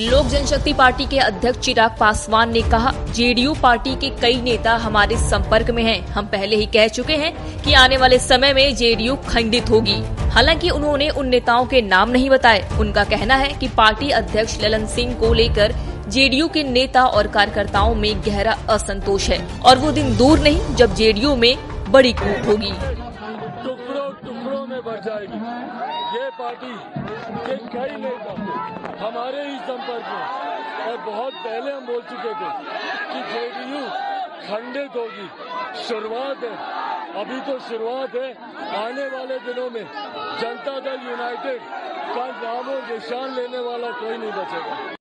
लोक जनशक्ति पार्टी के अध्यक्ष चिराग पासवान ने कहा, जेडीयू पार्टी के कई नेता हमारे संपर्क में हैं। हम पहले ही कह चुके हैं कि आने वाले समय में जेडीयू खंडित होगी। हालाँकि उन्होंने उन नेताओं के नाम नहीं बताए। उनका कहना है कि पार्टी अध्यक्ष ललन सिंह को लेकर जेडीयू के नेता और कार्यकर्ताओं में गहरा असंतोष है। और वो दिन दूर नहीं, जब जेडीयू में बड़ी कूट होगी। टुकड़ों टुकड़ों में बढ़ जाएगी। ये पार्टी कई नेता हमारे ही संपर्क में। और बहुत पहले हम बोल चुके थे कि जेडीयू खंडित होगी। शुरुआत है। अभी तो शुरुआत है। आने वाले दिनों में जनता दल यूनाइटेड का नामों निशान लेने वाला कोई नहीं बचेगा।